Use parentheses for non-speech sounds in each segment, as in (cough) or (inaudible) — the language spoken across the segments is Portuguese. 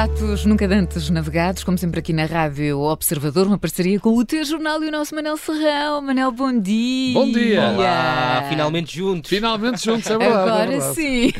pratos nunca dantes navegados, como sempre aqui na Rádio Observador, uma parceria com o teu jornal e o nosso Manel Ferrão. Manel, bom dia. Bom dia. Olá, finalmente juntos. Finalmente juntos, é verdade. é Agora verdade. sim.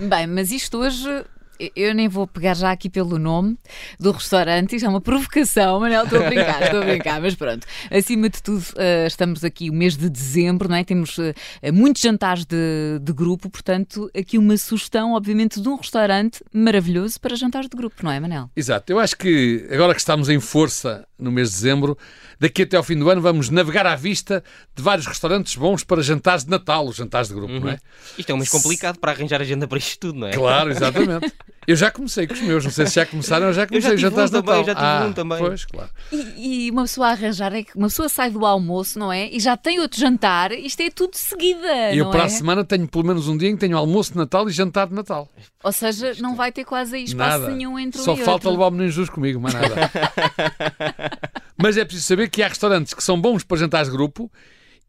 (laughs) Bem, mas isto hoje eu nem vou pegar já aqui pelo nome do restaurante, isto é uma provocação, Manel, estou a brincar, estou a brincar, mas pronto. Acima de tudo, uh, estamos aqui o mês de dezembro, não é? Temos uh, muitos jantares de, de, grupo, portanto, aqui uma sugestão, obviamente, de um restaurante maravilhoso para jantares de grupo, não é, Manel? Exato, eu acho que agora que estamos em força no mês de dezembro, daqui até ao fim do ano vamos navegar à vista de vários restaurantes bons para jantares de Natal, os jantares de grupo, uhum. não é? Isto é um mês complicado para arranjar agenda para isto tudo, não é? Claro, exatamente. (laughs) Eu já comecei com os meus, não sei se já começaram ou já comecei os jantares um de Natal. Também, já tive ah, um também. Pois, claro. E, e, uma pessoa a arranjar, é que uma pessoa sai do almoço, não é? E já tem outro jantar, isto é tudo de seguida. E eu não para é? a semana tenho pelo menos um dia em que tenho almoço de Natal e jantar de Natal. Ou seja, não vai ter quase aí espaço nada. nenhum entre um Só e falta outro. levar o menino Jesus comigo, mais nada. (laughs) Mas é preciso saber que há restaurantes que são bons para jantares de grupo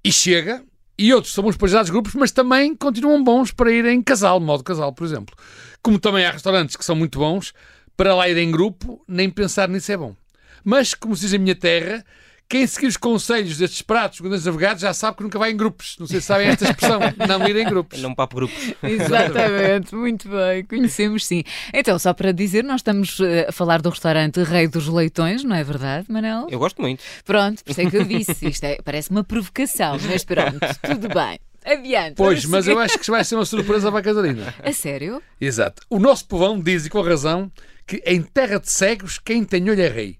e chega, e outros são bons para jantares de grupos, mas também continuam bons para ir em casal, modo casal, por exemplo. Como também há restaurantes que são muito bons para lá ir em grupo, nem pensar nisso é bom. Mas, como se diz a minha terra, quem seguir os conselhos destes pratos, grandes navegados, já sabe que nunca vai em grupos. Não sei se sabem esta expressão, (laughs) não ir em grupos. Não papo grupos. Exatamente, muito bem, conhecemos sim. Então, só para dizer, nós estamos eh, a falar do restaurante Rei dos Leitões, não é verdade, Manel? Eu gosto muito. Pronto, por isso é que eu (laughs) disse. Isto é, parece uma provocação, mas pronto, (laughs) tudo bem. Adiante. Pois, mas seguir. eu acho que vai ser uma surpresa para a Catarina. A sério? Exato. O nosso povão diz, e com razão, que em terra de cegos, quem tem olho é rei.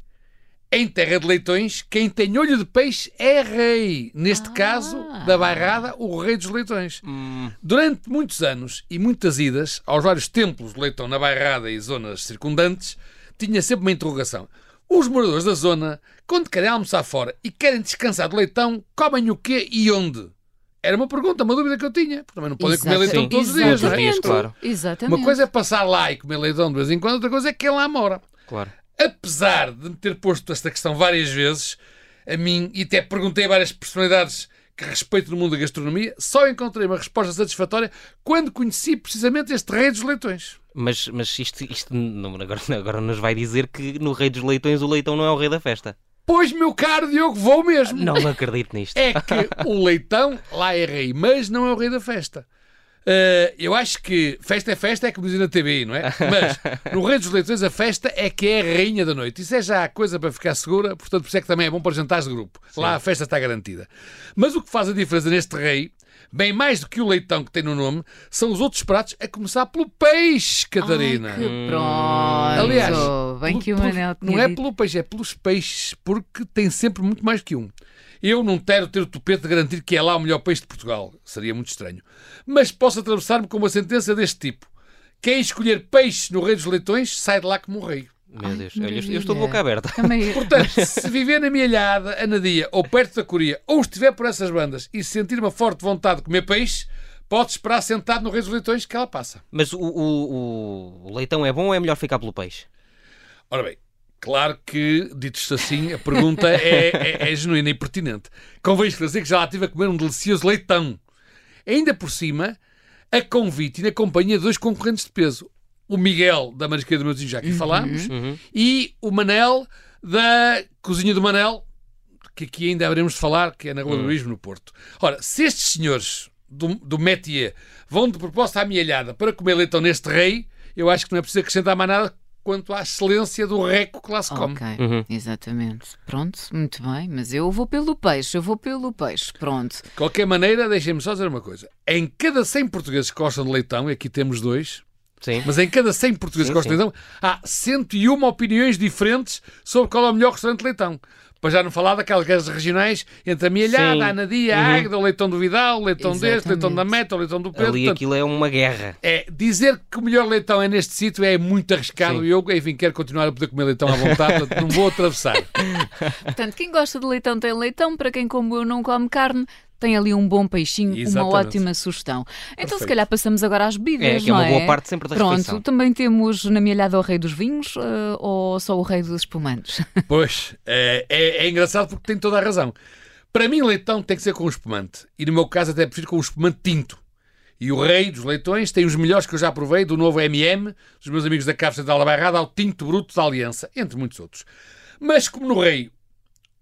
Em terra de leitões, quem tem olho de peixe é rei. Neste Ah. caso, da bairrada, o rei dos leitões. Hum, Durante muitos anos e muitas idas aos vários templos de leitão na bairrada e zonas circundantes, tinha sempre uma interrogação. Os moradores da zona, quando querem almoçar fora e querem descansar do leitão, comem o quê e onde? Era uma pergunta, uma dúvida que eu tinha. Porque também não podem comer leitão todos os dias, não é? Claro. Exatamente. Uma coisa é passar lá e comer leitão de vez em quando, outra coisa é quem lá mora. claro. Apesar de me ter posto esta questão várias vezes, a mim, e até perguntei a várias personalidades que respeito no mundo da gastronomia, só encontrei uma resposta satisfatória quando conheci precisamente este rei dos leitões. Mas, mas isto, isto não- agora, agora nos vai dizer que no Rei dos Leitões o leitão não é o rei da festa. Pois, meu caro Diogo, vou mesmo. Não acredito nisto. É que o leitão lá é rei, mas não é o rei da festa. Uh, eu acho que festa é festa, é como dizem na TV, não é? (laughs) Mas no Rei dos Leitões a festa é que é a rainha da noite. Isso é já a coisa para ficar segura, portanto, por isso é que também é bom para jantares de grupo. Lá a festa está garantida. Mas o que faz a diferença neste rei, bem mais do que o leitão que tem no nome, são os outros pratos, a começar pelo peixe, Catarina. Ai, que pronto. Aliás, bem pelo- que o Manel tinha não é pelo peixe, é pelos peixes, porque tem sempre muito mais que um. Eu não quero ter o tupete de garantir que é lá o melhor peixe de Portugal. Seria muito estranho. Mas posso atravessar-me com uma sentença deste tipo. Quem escolher peixe no Rei dos Leitões sai de lá como um rei. Meu Deus, que olha, eu estou- eu estou de boca aberta. Também... Portanto, se viver na Mialhada, Anadia ou perto da Coria, ou estiver por essas bandas e sentir uma forte vontade de comer peixe, pode esperar sentado no Rei dos Leitões que ela passa. Mas o, o- o leitão é bom ou é melhor ficar pelo peixe? Ora bem, claro que, dito assim, a pergunta é, é- é genuína e pertinente. Convém esclarecer que já lá estive a comer um delicioso leitão. Ainda por cima, a convite e na companhia de dois concorrentes de peso. O Miguel, da Marisqueira do Meu Vizinho, já aqui falámos, Uhum. e o Manel, da Cozinha do Manel, que aqui ainda haveremos de falar, que é na Rua do Luís, no Porto. Ora, se estes senhores do, do métier vão de proposta amealhada para comer leitão neste rei, eu acho que não é preciso acrescentar mais nada quanto à excelência do reco que lá se come. Ok, Uhum. exatamente. Pronto, muito bem, mas eu vou pelo peixe, eu vou pelo peixe, pronto. De qualquer maneira, deixem-me só dizer uma coisa. Em cada 100 portugueses que gostam de leitão, e aqui temos dois, Sim. mas em cada 100 portugueses Sim, que gostam de leitão, há 101 opiniões diferentes sobre qual é o melhor restaurante de leitão. Para já não falar daquelas guerras regionais entre a Mialhada, Sim. a Anadia, a Uhum. Águeda, o leitão do Vidal, o leitão deste, o leitão da Exatamente. Meta, o leitão do Pedro. Ali Portanto, aquilo é uma guerra. é, dizer que o melhor leitão é neste sítio é muito arriscado e eu, enfim, quero continuar a poder comer leitão à vontade, portanto, não vou atravessar. (laughs) Portanto, quem gosta de leitão tem leitão, para quem como eu não come carne, tem ali um bom peixinho, Exatamente. uma ótima sugestão. Então, se Perfeito. calhar passamos agora às bebidas, É, que é não uma boa parte sempre da Pronto, refeição. também temos na milhada o rei dos vinhos eh, ou só o rei dos espumantes? (laughs) Pois, é, é, é engraçado porque tem toda a razão. Para mim, leitão tem que ser com espumante. E no meu caso, até prefiro com um espumante tinto. E o rei dos leitões tem os melhores que eu já provei, do novo MM, dos meus amigos da Central da Bairrada, ao Tinto Bruto da Aliança, entre muitos outros. Mas como no rei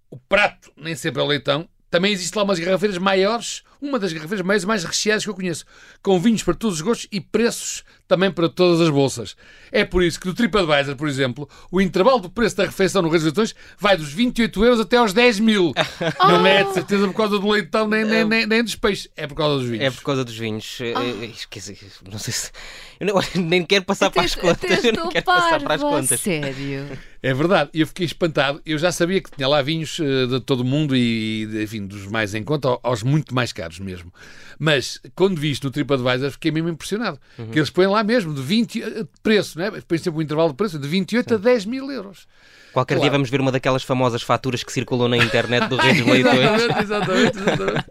o prato nem sempre é o leitão, também existe lá umas garrafeiras maiores, uma das garrafeiras maiores mais recheadas que eu conheço, com vinhos para todos os gostos e preços também para todas as bolsas. É por isso que no TripAdvisor, por exemplo, o intervalo do preço da refeição no Reis dos Leitões vai dos 28 euros até aos 10 mil. (laughs) Não é de certeza por causa do leitão nem, nem, nem, nem dos peixes, é por causa dos vinhos. É por causa dos vinhos. Eh, eh, Esqueci, não sei se. Eu não- (laughs) nem quero passar para as contas. (laughs) Eu não quero passar para as contas. Sério. É verdade, e eu fiquei espantado. Eu já sabia que tinha lá vinhos eh, de todo o mundo e, de- enfim, dos mais em conta ao- aos muito mais caros mesmo. Mas quando vi isto no TripAdvisor, fiquei mesmo impressionado. Que eles põem lá mesmo de 20 eh, de preço, né? Põem sempre um intervalo de preço de 28 a 10 mil euros. Qualquer dia Claro. vamos ver uma daquelas famosas faturas que circulam na internet do Rei dos Leitões. exatamente, exatamente, exatamente.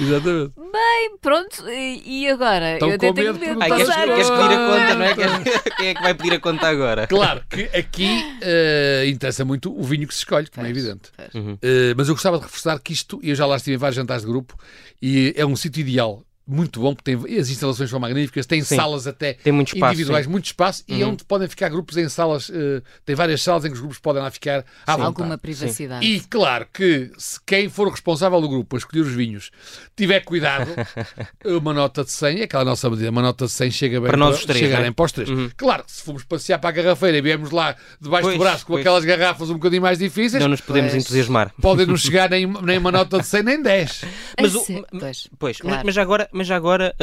Exatamente. Pronto, e agora? Estão eu até com tenho medo de Ai, queres, queres pedir a conta, não é? Queres- Quem é que vai pedir a conta agora? Claro que aqui eh, interessa muito o vinho que se escolhe, como é evidente. pois. Eh, mas eu gostava de reforçar que isto, e eu já lá estive em vários jantares de grupo, e é um sítio ideal. Muito bom, porque tem, as instalações são magníficas, tem Sim. salas até Tem muito espaço, individuais, sim. muito espaço, e Uhum. onde podem ficar grupos em salas, eh, tem várias salas em que os grupos podem lá ficar à vontade. Alguma privacidade. E claro que se quem for o responsável do grupo a escolher os vinhos tiver cuidado, (laughs) uma nota de 100, é aquela nossa medida, uma nota de 100 chega bem Para nós os três, chega é? bem para os três. Uhum. Claro, se formos passear para a garrafeira e viemos lá debaixo Pois, do braço com pois. aquelas garrafas um bocadinho mais difíceis, Não nos podemos Pois. entusiasmar. podem não (laughs) chegar nem, nem uma nota de 100 nem 10. Mas o- pois. Claro. mas, agora, mas já agora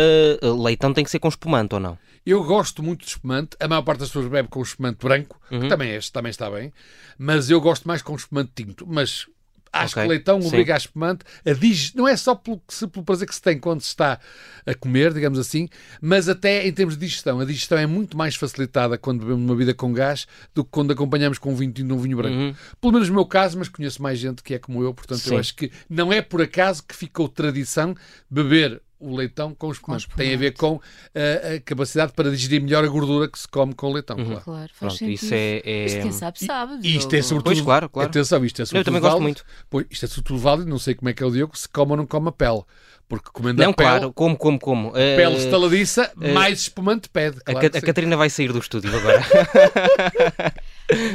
uh, leitão tem que ser com espumante ou não? Eu gosto muito de espumante, a maior parte das pessoas bebe com espumante branco, Uhum. que também, é, também está bem, mas eu gosto mais com espumante tinto. Mas acho Ok, que leitão obriga a espumante a dig... não é só pelo, se- pelo prazer que se tem quando se está a comer, digamos assim, mas até em termos de digestão. A digestão é muito mais facilitada quando bebemos uma bebida com gás do que quando acompanhamos com um vinho tinto ou um vinho branco. Uhum. Pelo menos no meu caso, mas conheço mais gente que é como eu, portanto Sim. eu acho que não é por acaso que ficou tradição beber o leitão com espumante. Tem a ver com uh, a capacidade para digerir melhor a gordura que se come com o leitão. Uhum. claro. Claro, faz Pronto, sentido. isso é. é- Isto quem sabe, sabe. E isto é sobretudo. Pois, claro, claro. Atenção, isto é Eu sobretudo também gosto válido. muito. Pois, isto é sobretudo válido, não sei como é que é o Diogo, se come ou não come a pele. Porque comendo Não, a pele, claro, como, como, como. Uh, pele estaladiça, eh, mais espumante pede. a, Claro a sim. Catarina vai sair do estúdio agora. (laughs)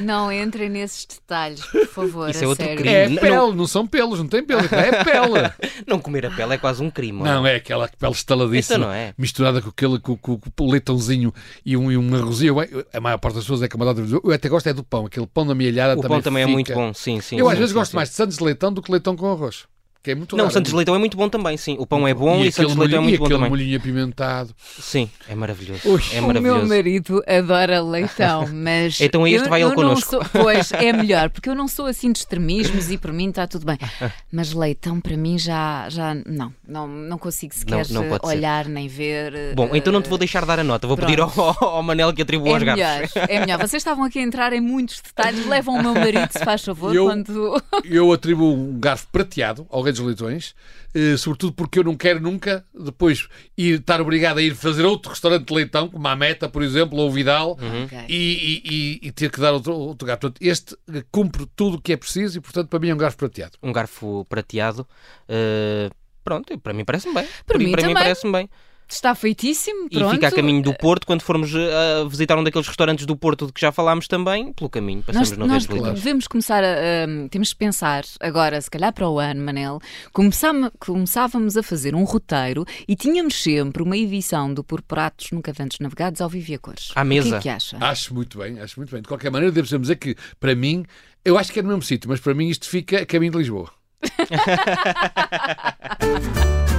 Não entrem nesses detalhes, por favor. Isso é outro sério. crime. É Não- pele, não são pelos, não tem pelo, é pele. (laughs) não comer a pele é quase um crime. Não, é aquela pele estaladiça Então não é. misturada com aquele com, com- com o leitãozinho e um, e um arrozinho. A maior parte das pessoas é que eu até gosto é do pão, aquele pão da mielhada O também. pão também é fica- muito bom, sim, sim. Eu sim, às vezes sim, gosto sim. mais de Santos de leitão do que leitão com arroz. Que é muito Não, raro. Santos de Leitão é muito bom também, sim. O pão é bom e, Santos de aquele Leitão é muito e bom aquele também. molhinho apimentado. Sim, é maravilhoso. Ui. é O maravilhoso. meu marido adora leitão, (laughs) mas. Então este eu, vai ele eu connosco. sou- Pois, é (laughs) melhor, porque eu não sou assim de extremismos e por mim está tudo bem. Mas leitão, para mim, já. já não, não, não consigo sequer Não- não pode ser. olhar nem ver. Bom, então não te vou eh, deixar dar a nota. Vou pedir ao, ao Manel que atribua É os melhor, garfos. é melhor. Vocês estavam aqui a entrar em muitos detalhes. Levam o meu marido, se faz favor, Eu- quando. Eu atribuo um garfo prateado ao Rei dos Leitões, eh, sobretudo porque eu não quero nunca depois ir, estar obrigado a ir fazer outro restaurante de leitão, como a Meta, por exemplo, ou o Vidal, Uhum. E, e- e- e ter que dar outro, outro garfo. Portanto, este eh, cumpre tudo o que é preciso e, portanto, para mim é um garfo prateado. Um garfo prateado. eh, pronto, para mim parece-me bem. Para mim também. parece-me bem. Está feitíssimo. E Pronto. fica a caminho do Porto, quando formos eh, a visitar um daqueles restaurantes do Porto de que já falámos também, pelo caminho, passamos Nós, no nós de Leitão. devemos começar a, a- Temos que pensar agora, se calhar para o ano, Manel, começávamos a fazer um roteiro e tínhamos sempre uma edição do Por Pratos Nunca Antes Navegados ao Vivi a Cores. À O que mesa. é que acha? Acho muito bem, acho muito bem. De qualquer maneira, devemos dizer que, para mim, eu acho que é no mesmo sítio, mas para mim isto fica a caminho de Lisboa. (laughs)